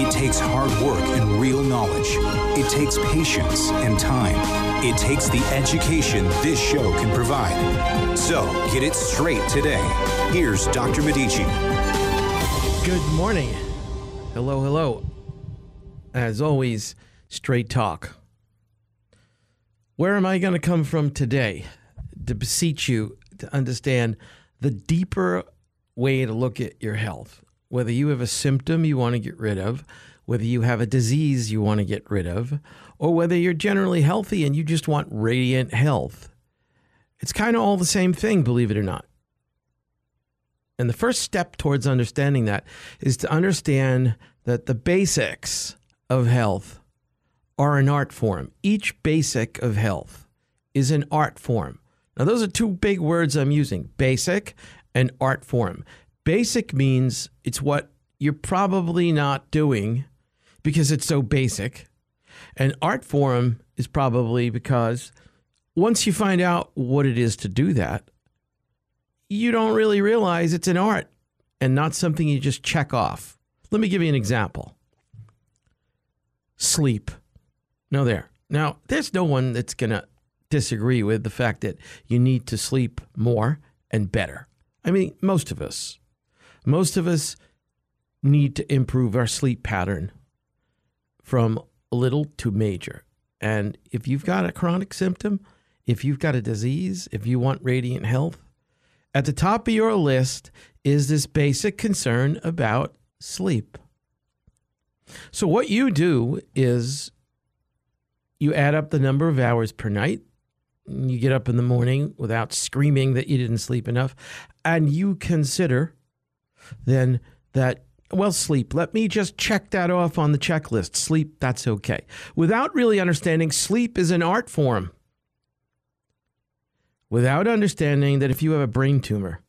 It takes hard work and real knowledge. It takes patience and time. It takes the education this show can provide. So get it straight today. Here's Dr. Medici. Good morning. Hello, hello. As always, straight talk. Where am I going to come from today to beseech you to understand the deeper way to look at your health? Whether you have a symptom you want to get rid of, whether you have a disease you want to get rid of, or whether you're generally healthy and you just want radiant health. It's kind of all the same thing, believe it or not. And the first step towards understanding that is to understand that the basics of health are an art form. Each basic of health is an art form. Now, those are two big words I'm using basic and art form. Basic means it's what you're probably not doing because it's so basic. And art form is probably because once you find out what it is to do that, you don't really realize it's an art and not something you just check off. Let me give you an example sleep. No, there. Now, there's no one that's going to disagree with the fact that you need to sleep more and better. I mean, most of us. Most of us need to improve our sleep pattern from little to major. And if you've got a chronic symptom, if you've got a disease, if you want radiant health, at the top of your list is this basic concern about sleep. So, what you do is you add up the number of hours per night. You get up in the morning without screaming that you didn't sleep enough. And you consider then that, well, sleep, let me just check that off on the checklist. Sleep, that's okay. Without really understanding, sleep is an art form. Without understanding that if you have a brain tumor,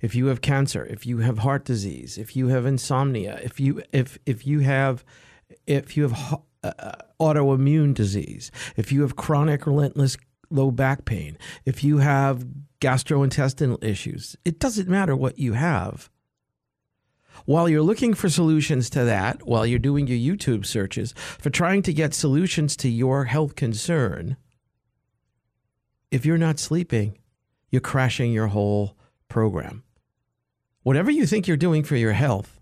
if you have cancer, if you have heart disease, if you have insomnia, if you if if you have if you have uh, autoimmune disease, if you have chronic relentless low back pain, if you have gastrointestinal issues, it doesn't matter what you have. While you're looking for solutions to that, while you're doing your YouTube searches for trying to get solutions to your health concern, if you're not sleeping, you're crashing your whole program. Whatever you think you're doing for your health,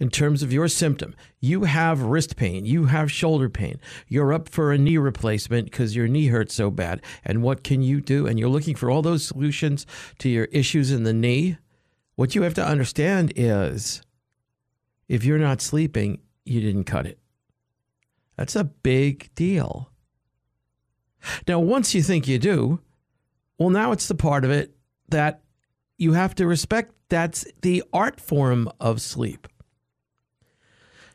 in terms of your symptom. You have wrist pain, you have shoulder pain, you're up for a knee replacement because your knee hurts so bad. And what can you do? And you're looking for all those solutions to your issues in the knee. What you have to understand is if you're not sleeping, you didn't cut it. That's a big deal. Now, once you think you do, well, now it's the part of it that you have to respect that's the art form of sleep.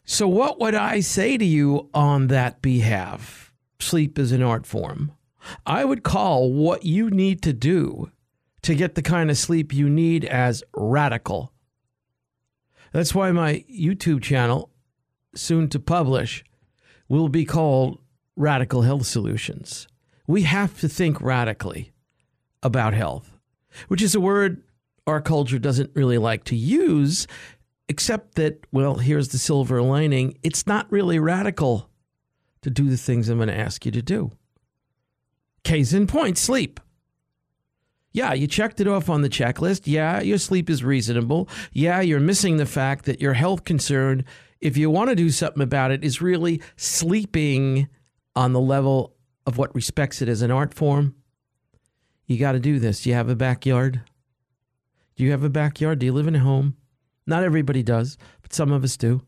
So, what would I say to you on that behalf? Sleep is an art form. I would call what you need to do to get the kind of sleep you need as radical. That's why my YouTube channel, soon to publish, will be called Radical Health Solutions. We have to think radically about health, which is a word our culture doesn't really like to use Except that, well, here's the silver lining it's not really radical to do the things I'm going to ask you to do. Case in point sleep. Yeah, you checked it off on the checklist. Yeah, your sleep is reasonable. Yeah, you're missing the fact that your health concern, if you want to do something about it, is really sleeping on the level of what respects it as an art form. You got to do this. You have a backyard? Do you have a backyard? Do you live in a home? Not everybody does, but some of us do.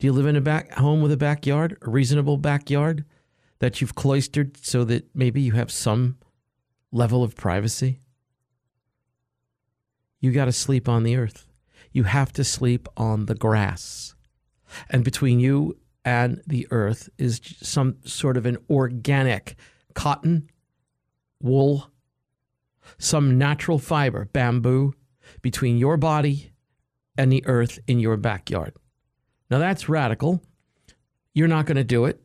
Do you live in a back home with a backyard, a reasonable backyard that you've cloistered so that maybe you have some level of privacy? You got to sleep on the earth. You have to sleep on the grass. And between you and the earth is some sort of an organic cotton, wool, some natural fiber, bamboo, between your body and the earth in your backyard. Now that's radical. You're not going to do it.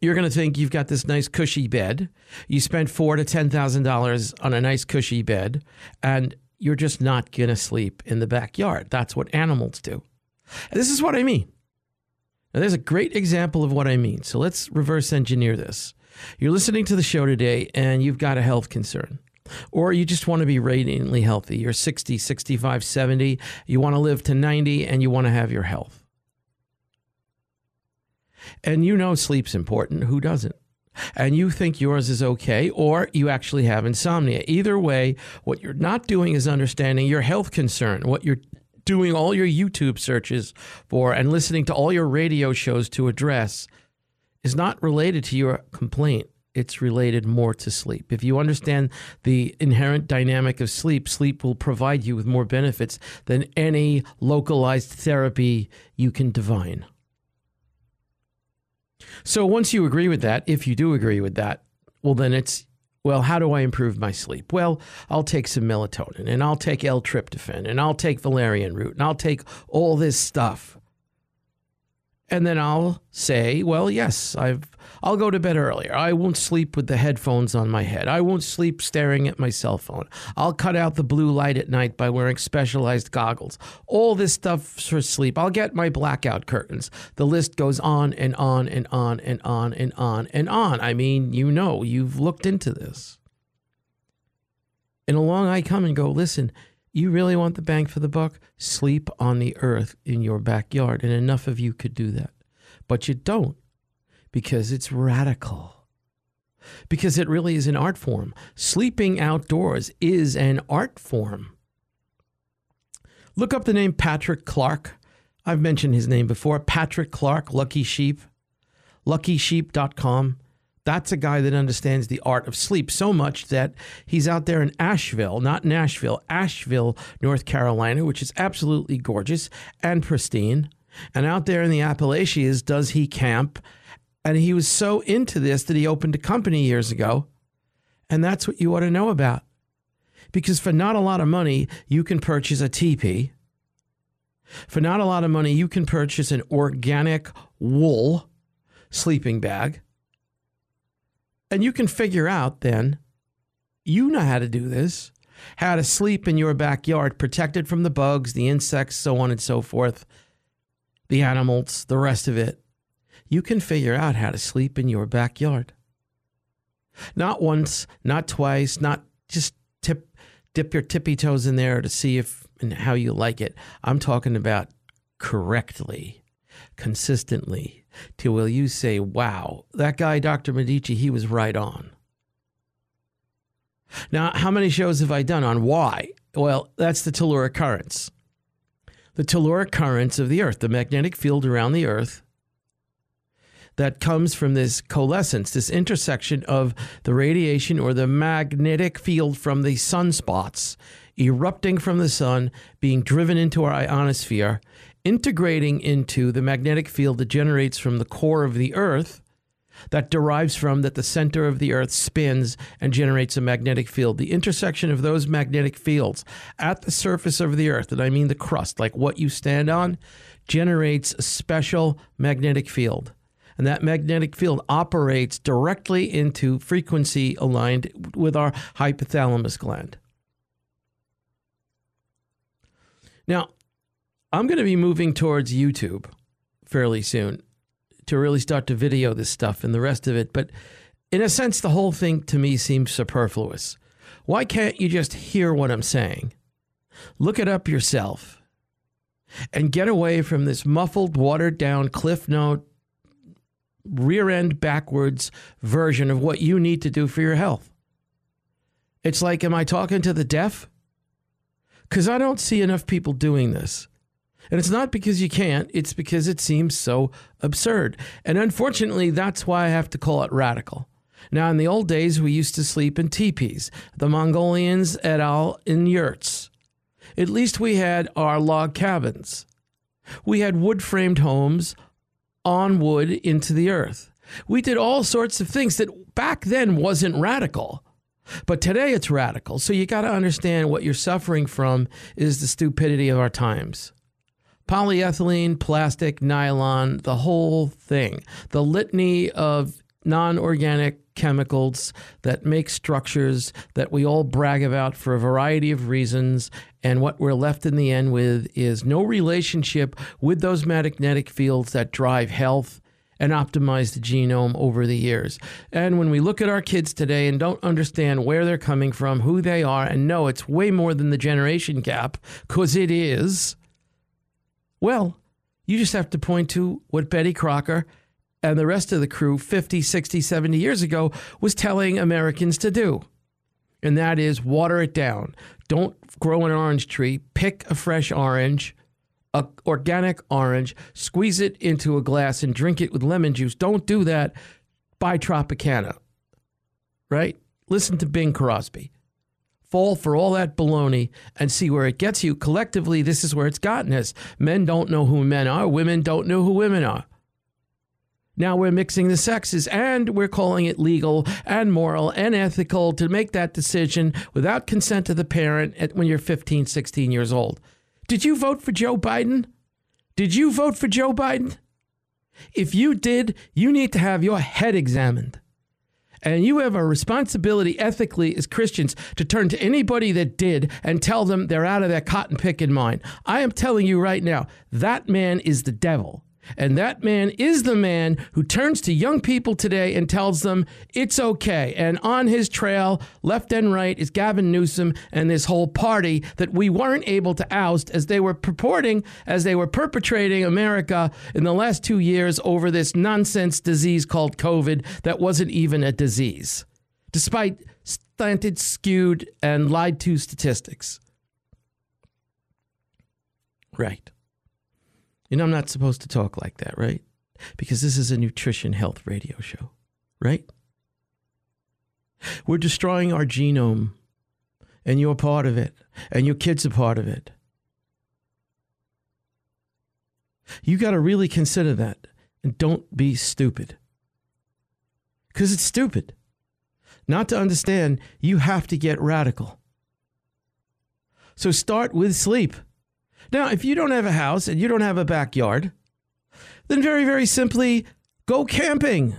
You're going to think you've got this nice cushy bed. You spent four to ten thousand dollars on a nice cushy bed, and you're just not going to sleep in the backyard. That's what animals do. And this is what I mean. Now, there's a great example of what I mean. So let's reverse engineer this. You're listening to the show today, and you've got a health concern or you just want to be radiantly healthy. You're 60, 65, 70, you want to live to 90, and you want to have your health. And you know sleep's important. Who doesn't? And you think yours is okay, or you actually have insomnia. Either way, what you're not doing is understanding your health concern. What you're doing all your YouTube searches for and listening to all your radio shows to address is not related to your complaint it's related more to sleep. If you understand the inherent dynamic of sleep, sleep will provide you with more benefits than any localized therapy you can divine. So once you agree with that, if you do agree with that, well, then it's well, how do I improve my sleep? Well, I'll take some melatonin and I'll take L-tryptophan and I'll take valerian root and I'll take all this stuff. And then I'll say, well, yes, I've I'll go to bed earlier. I won't sleep with the headphones on my head. I won't sleep staring at my cell phone. I'll cut out the blue light at night by wearing specialized goggles. All this stuff for sleep. I'll get my blackout curtains. The list goes on and on and on and on and on and on. I mean, you know, you've looked into this. And along I come and go, listen, you really want the bang for the buck? Sleep on the earth in your backyard. And enough of you could do that. But you don't because it's radical. Because it really is an art form. Sleeping outdoors is an art form. Look up the name Patrick Clark. I've mentioned his name before. Patrick Clark, Lucky Sheep, luckysheep.com. That's a guy that understands the art of sleep so much that he's out there in Asheville, not Nashville, Asheville, North Carolina, which is absolutely gorgeous and pristine. And out there in the Appalachians, does he camp and he was so into this that he opened a company years ago. And that's what you ought to know about. Because for not a lot of money, you can purchase a teepee. For not a lot of money, you can purchase an organic wool sleeping bag. And you can figure out then, you know how to do this, how to sleep in your backyard, protected from the bugs, the insects, so on and so forth, the animals, the rest of it you can figure out how to sleep in your backyard. Not once, not twice, not just tip, dip your tippy toes in there to see if and how you like it. I'm talking about correctly, consistently, till will you say, wow, that guy, Dr. Medici, he was right on. Now, how many shows have I done on why? Well, that's the telluric currents. The telluric currents of the Earth, the magnetic field around the Earth, that comes from this coalescence, this intersection of the radiation or the magnetic field from the sunspots erupting from the sun, being driven into our ionosphere, integrating into the magnetic field that generates from the core of the Earth, that derives from that the center of the Earth spins and generates a magnetic field. The intersection of those magnetic fields at the surface of the Earth, and I mean the crust, like what you stand on, generates a special magnetic field and that magnetic field operates directly into frequency aligned with our hypothalamus gland. Now, I'm going to be moving towards YouTube fairly soon to really start to video this stuff and the rest of it, but in a sense, the whole thing to me seems superfluous. Why can't you just hear what I'm saying? Look it up yourself and get away from this muffled, watered down cliff note rear end backwards version of what you need to do for your health. It's like, am I talking to the deaf? Because I don't see enough people doing this. And it's not because you can't, it's because it seems so absurd. And unfortunately, that's why I have to call it radical. Now, in the old days, we used to sleep in teepees, the Mongolians et al. in yurts. At least we had our log cabins. We had wood framed homes on wood into the earth. We did all sorts of things that back then wasn't radical. But today it's radical. So you got to understand what you're suffering from is the stupidity of our times. Polyethylene, plastic, nylon, the whole thing. The litany of non organic chemicals that make structures that we all brag about for a variety of reasons. And what we're left in the end with is no relationship with those magnetic fields that drive health and optimize the genome over the years. And when we look at our kids today and don't understand where they're coming from, who they are, and know it's way more than the generation gap, because it is, well, you just have to point to what Betty Crocker and the rest of the crew 50, 60, 70 years ago was telling Americans to do. And that is water it down. Don't grow an orange tree, pick a fresh orange a organic orange, squeeze it into a glass and drink it with lemon juice. Don't do that. Buy Tropicana. Right? Listen to Bing Crosby. Fall for all that baloney and see where it gets you. Collectively, this is where it's gotten us. Men don't know who men are, women don't know who women are. Now we're mixing the sexes and we're calling it legal and moral and ethical to make that decision without consent of the parent at, when you're 15, 16 years old. Did you vote for Joe Biden? Did you vote for Joe Biden? If you did, you need to have your head examined. And you have a responsibility ethically as Christians to turn to anybody that did and tell them they're out of their cotton picking mind. I am telling you right now, that man is the devil. And that man is the man who turns to young people today and tells them it's okay. And on his trail, left and right, is Gavin Newsom and this whole party that we weren't able to oust as they were purporting, as they were perpetrating America in the last two years over this nonsense disease called COVID that wasn't even a disease, despite slanted, skewed, and lied to statistics. Right. You know, I'm not supposed to talk like that, right? Because this is a nutrition health radio show, right? We're destroying our genome, and you're part of it, and your kids are part of it. You got to really consider that and don't be stupid. Because it's stupid. Not to understand, you have to get radical. So start with sleep. Now, if you don't have a house and you don't have a backyard, then very, very simply go camping.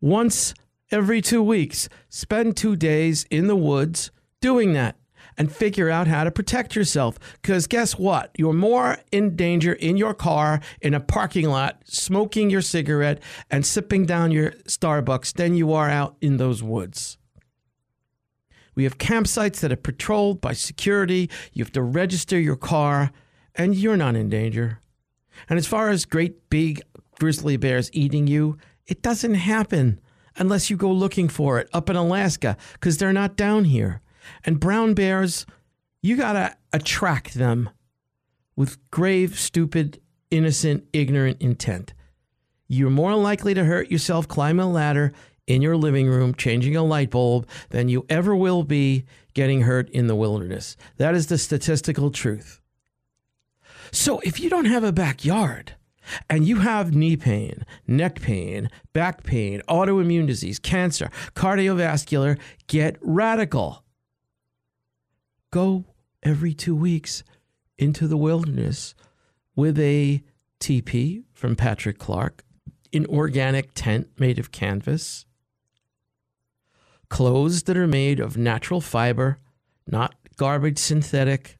Once every two weeks, spend two days in the woods doing that and figure out how to protect yourself. Because guess what? You're more in danger in your car, in a parking lot, smoking your cigarette and sipping down your Starbucks than you are out in those woods. We have campsites that are patrolled by security. You have to register your car, and you're not in danger. And as far as great big grizzly bears eating you, it doesn't happen unless you go looking for it up in Alaska because they're not down here. And brown bears, you got to attract them with grave, stupid, innocent, ignorant intent. You're more likely to hurt yourself climbing a ladder in your living room changing a light bulb than you ever will be getting hurt in the wilderness. That is the statistical truth. So if you don't have a backyard, and you have knee pain, neck pain, back pain, autoimmune disease, cancer, cardiovascular, get radical. Go every two weeks into the wilderness with a teepee from Patrick Clark, an organic tent made of canvas, clothes that are made of natural fiber, not garbage synthetic,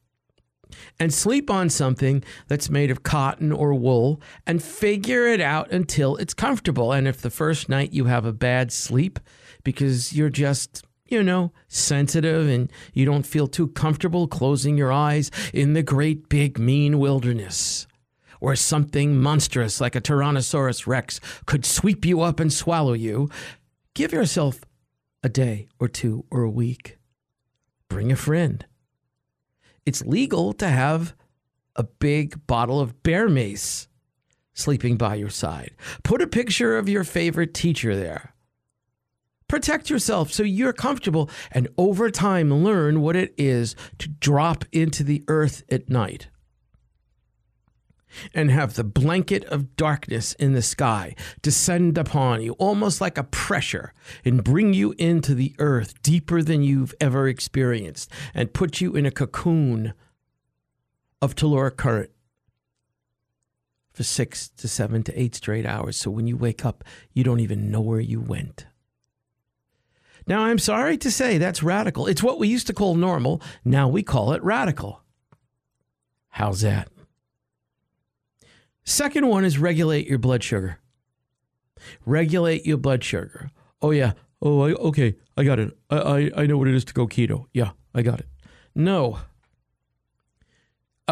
and sleep on something that's made of cotton or wool and figure it out until it's comfortable. And if the first night you have a bad sleep because you're just, you know, sensitive and you don't feel too comfortable closing your eyes in the great big mean wilderness, or something monstrous like a Tyrannosaurus Rex could sweep you up and swallow you, give yourself a day or two or a week. Bring a friend. It's legal to have a big bottle of bear mace sleeping by your side. Put a picture of your favorite teacher there. Protect yourself so you're comfortable and over time learn what it is to drop into the earth at night. And have the blanket of darkness in the sky descend upon you, almost like a pressure, and bring you into the earth deeper than you've ever experienced, and put you in a cocoon of telluric current for six to seven to eight straight hours. So when you wake up, you don't even know where you went. Now, I'm sorry to say that's radical. It's what we used to call normal. Now we call it radical. How's that? Second one is regulate your blood sugar. Regulate your blood sugar. Oh, yeah. Oh, I, okay. I got it. I, I, I know what it is to go keto. Yeah, I got it. No.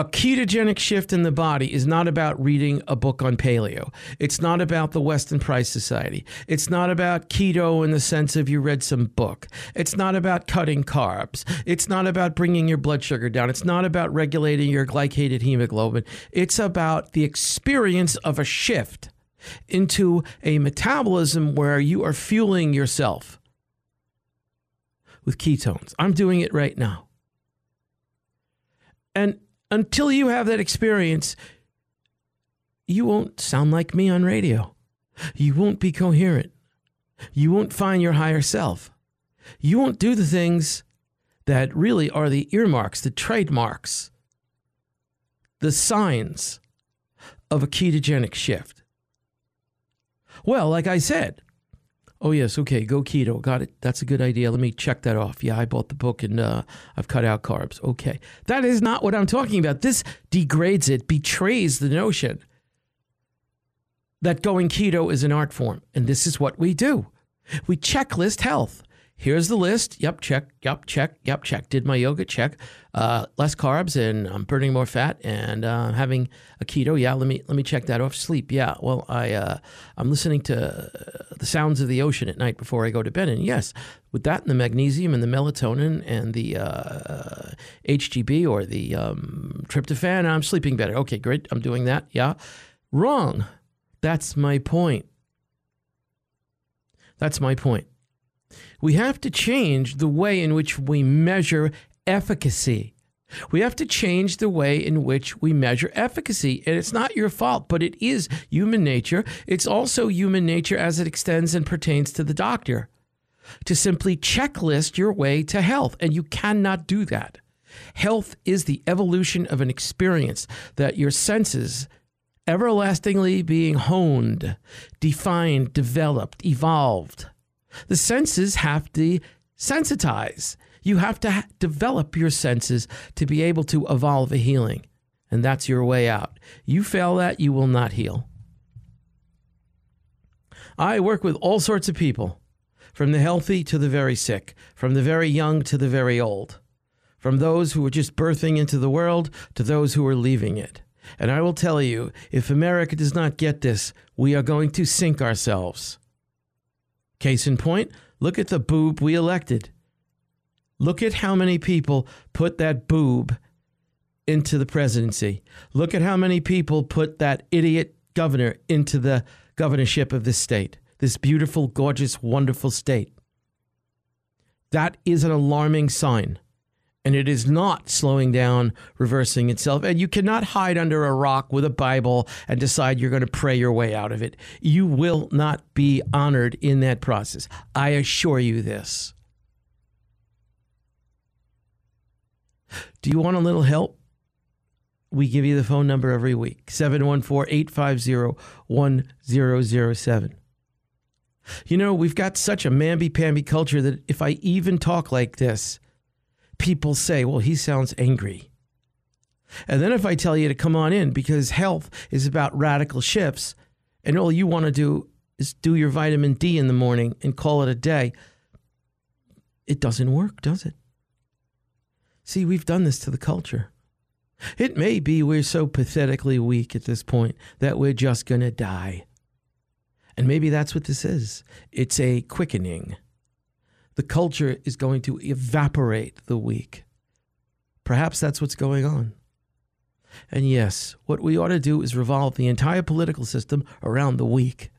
A ketogenic shift in the body is not about reading a book on paleo. It's not about the Weston Price Society. It's not about keto in the sense of you read some book. It's not about cutting carbs. It's not about bringing your blood sugar down. It's not about regulating your glycated hemoglobin. It's about the experience of a shift into a metabolism where you are fueling yourself with ketones. I'm doing it right now. And until you have that experience, you won't sound like me on radio. You won't be coherent. You won't find your higher self. You won't do the things that really are the earmarks, the trademarks, the signs of a ketogenic shift. Well, like I said, Oh yes, okay, go keto. Got it. That's a good idea. Let me check that off. Yeah, I bought the book and uh, I've cut out carbs. Okay, that is not what I'm talking about. This degrades it, betrays the notion that going keto is an art form, and this is what we do. We checklist health. Here's the list. Yep, check. Yep, check. Yep, check. Did my yoga? Check. Uh, less carbs and I'm burning more fat and uh, having a keto. Yeah, let me let me check that off. Sleep. Yeah. Well, I uh, I'm listening to the sounds of the ocean at night before I go to bed. And yes, with that and the magnesium and the melatonin and the HGB uh, or the um, tryptophan, I'm sleeping better. Okay, great. I'm doing that. Yeah. Wrong. That's my point. That's my point. We have to change the way in which we measure efficacy. We have to change the way in which we measure efficacy. And it's not your fault, but it is human nature. It's also human nature as it extends and pertains to the doctor to simply checklist your way to health. And you cannot do that. Health is the evolution of an experience that your senses everlastingly being honed, defined, developed, evolved. The senses have to sensitize. You have to develop your senses to be able to evolve a healing. And that's your way out. You fail that, you will not heal. I work with all sorts of people, from the healthy to the very sick, from the very young to the very old, from those who are just birthing into the world to those who are leaving it. And I will tell you, if America does not get this, we are going to sink ourselves. Case in point, look at the boob we elected. Look at how many people put that boob into the presidency. Look at how many people put that idiot governor into the governorship of this state, this beautiful, gorgeous, wonderful state. That is an alarming sign and it is not slowing down, reversing itself. And you cannot hide under a rock with a Bible and decide you're going to pray your way out of it. You will not be honored in that process. I assure you this. Do you want a little help? We give you the phone number every week 714 850 1007. You know, we've got such a mamby pamby culture that if I even talk like this, people say, well, he sounds angry. And then if I tell you to come on in because health is about radical shifts and all you want to do is do your vitamin D in the morning and call it a day, it doesn't work, does it? See, we've done this to the culture. It may be we're so pathetically weak at this point that we're just going to die. And maybe that's what this is it's a quickening the culture is going to evaporate the weak. Perhaps that's what's going on. And yes, what we ought to do is revolve the entire political system around the weak,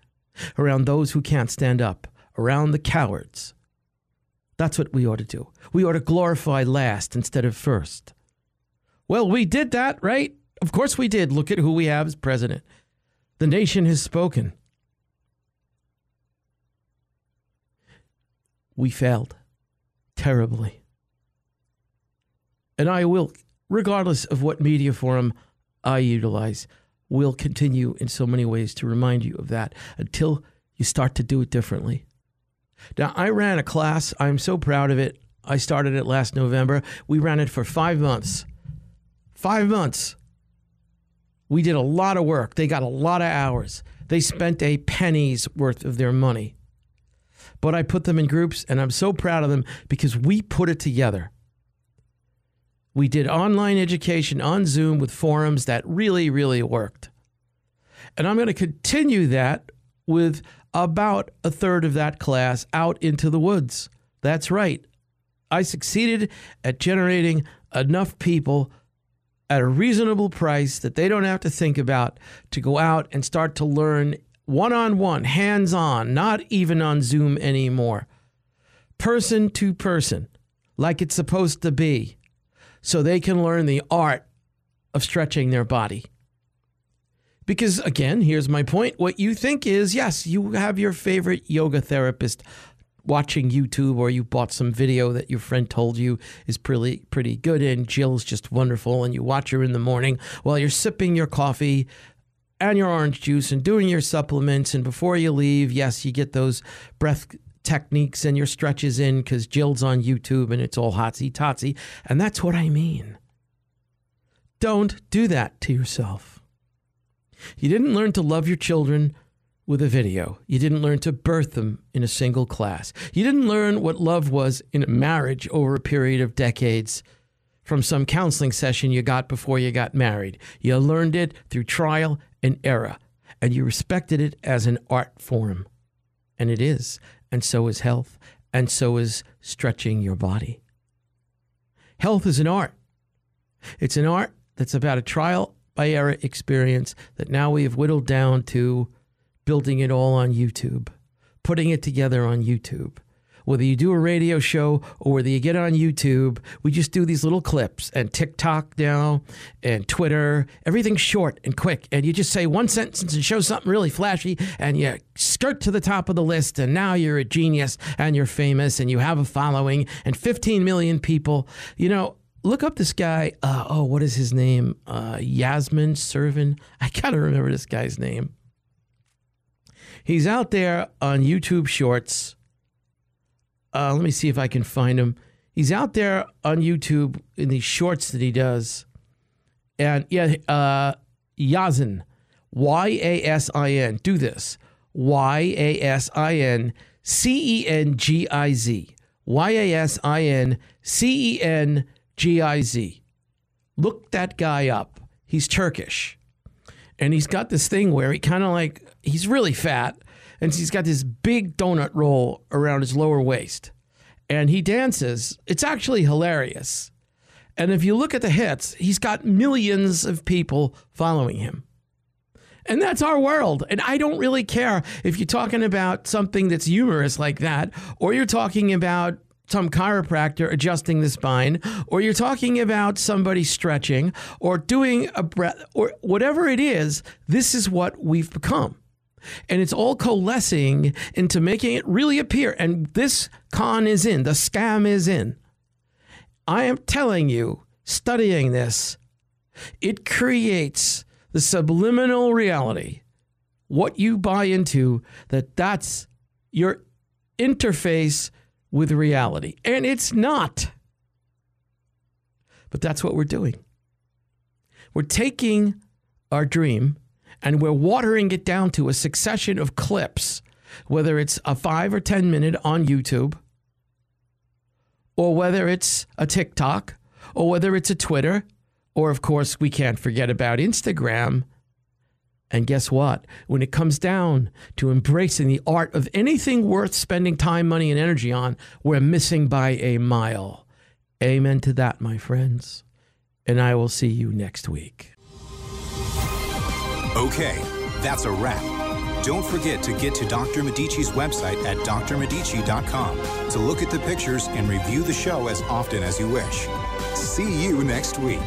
around those who can't stand up, around the cowards. That's what we ought to do. We ought to glorify last instead of first. Well, we did that, right? Of course we did. Look at who we have as president. The nation has spoken. We failed terribly. And I will, regardless of what media forum I utilize, will continue in so many ways to remind you of that until you start to do it differently. Now, I ran a class. I'm so proud of it. I started it last November. We ran it for five months. Five months. We did a lot of work. They got a lot of hours. They spent a penny's worth of their money. But I put them in groups, and I'm so proud of them because we put it together. We did online education on Zoom with forums that really, really worked. And I'm going to continue that with about a third of that class out into the woods. That's right. I succeeded at generating enough people at a reasonable price that they don't have to think about to go out and start to learn one on one, hands on, not even on Zoom anymore, person to person, like it's supposed to be, so they can learn the art of stretching their body. Because again, here's my point. What you think is yes, you have your favorite yoga therapist watching YouTube or you bought some video that your friend told you is pretty pretty good and Jill's just wonderful and you watch her in the morning while you're sipping your coffee and your orange juice and doing your supplements and before you leave, yes, you get those breath techniques and your stretches in because Jill's on YouTube and it's all hotsy totsy. And that's what I mean. Don't do that to yourself. You didn't learn to love your children with a video. You didn't learn to birth them in a single class. You didn't learn what love was in a marriage over a period of decades from some counseling session you got before you got married. You learned it through trial and era, and you respected it as an art form. And it is. And so is health, and so is stretching your body. Health is an art. It's an art that's about a trial by error experience that now we have whittled down to building it all on YouTube, putting it together on YouTube. Whether you do a radio show or whether you get on YouTube, we just do these little clips and TikTok now and Twitter, everything's short and quick. And you just say one sentence and show something really flashy and you skirt to the top of the list. And now you're a genius and you're famous and you have a following and 15 million people. You know, look up this guy. Uh, oh, what is his name? Uh, Yasmin Servin. I gotta remember this guy's name. He's out there on YouTube Shorts. Uh, let me see if I can find him. He's out there on YouTube in these shorts that he does, and yeah, uh, Yasin, Y A S I N. Do this. Y A S I N C E N G I Z. Y A S I N C E N G I Z. Look that guy up. He's Turkish. And he's got this thing where he kind of like, he's really fat. And he's got this big donut roll around his lower waist. And he dances. It's actually hilarious. And if you look at the hits, he's got millions of people following him. And that's our world. And I don't really care if you're talking about something that's humorous like that, or you're talking about some chiropractor adjusting the spine, or you're talking about somebody stretching, or doing a breath, or whatever it is, this is what we've become. And it's all coalescing into making it really appear. And this con is in, the scam is in. I am telling you, studying this, it creates the subliminal reality, what you buy into, that that's your interface with reality. And it's not. But that's what we're doing. We're taking our dream and we're watering it down to a succession of clips, whether it's a five or 10 minute on YouTube, or whether it's a TikTok, or whether it's a Twitter, or of course, we can't forget about Instagram. And guess what? When it comes down to embracing the art of anything worth spending time, money, and energy on, we're missing by a mile. Amen to that, my friends. And I will see you next week. Okay, that's a wrap. Don't forget to get to Dr. Medici's website at drmedici.com to look at the pictures and review the show as often as you wish. See you next week.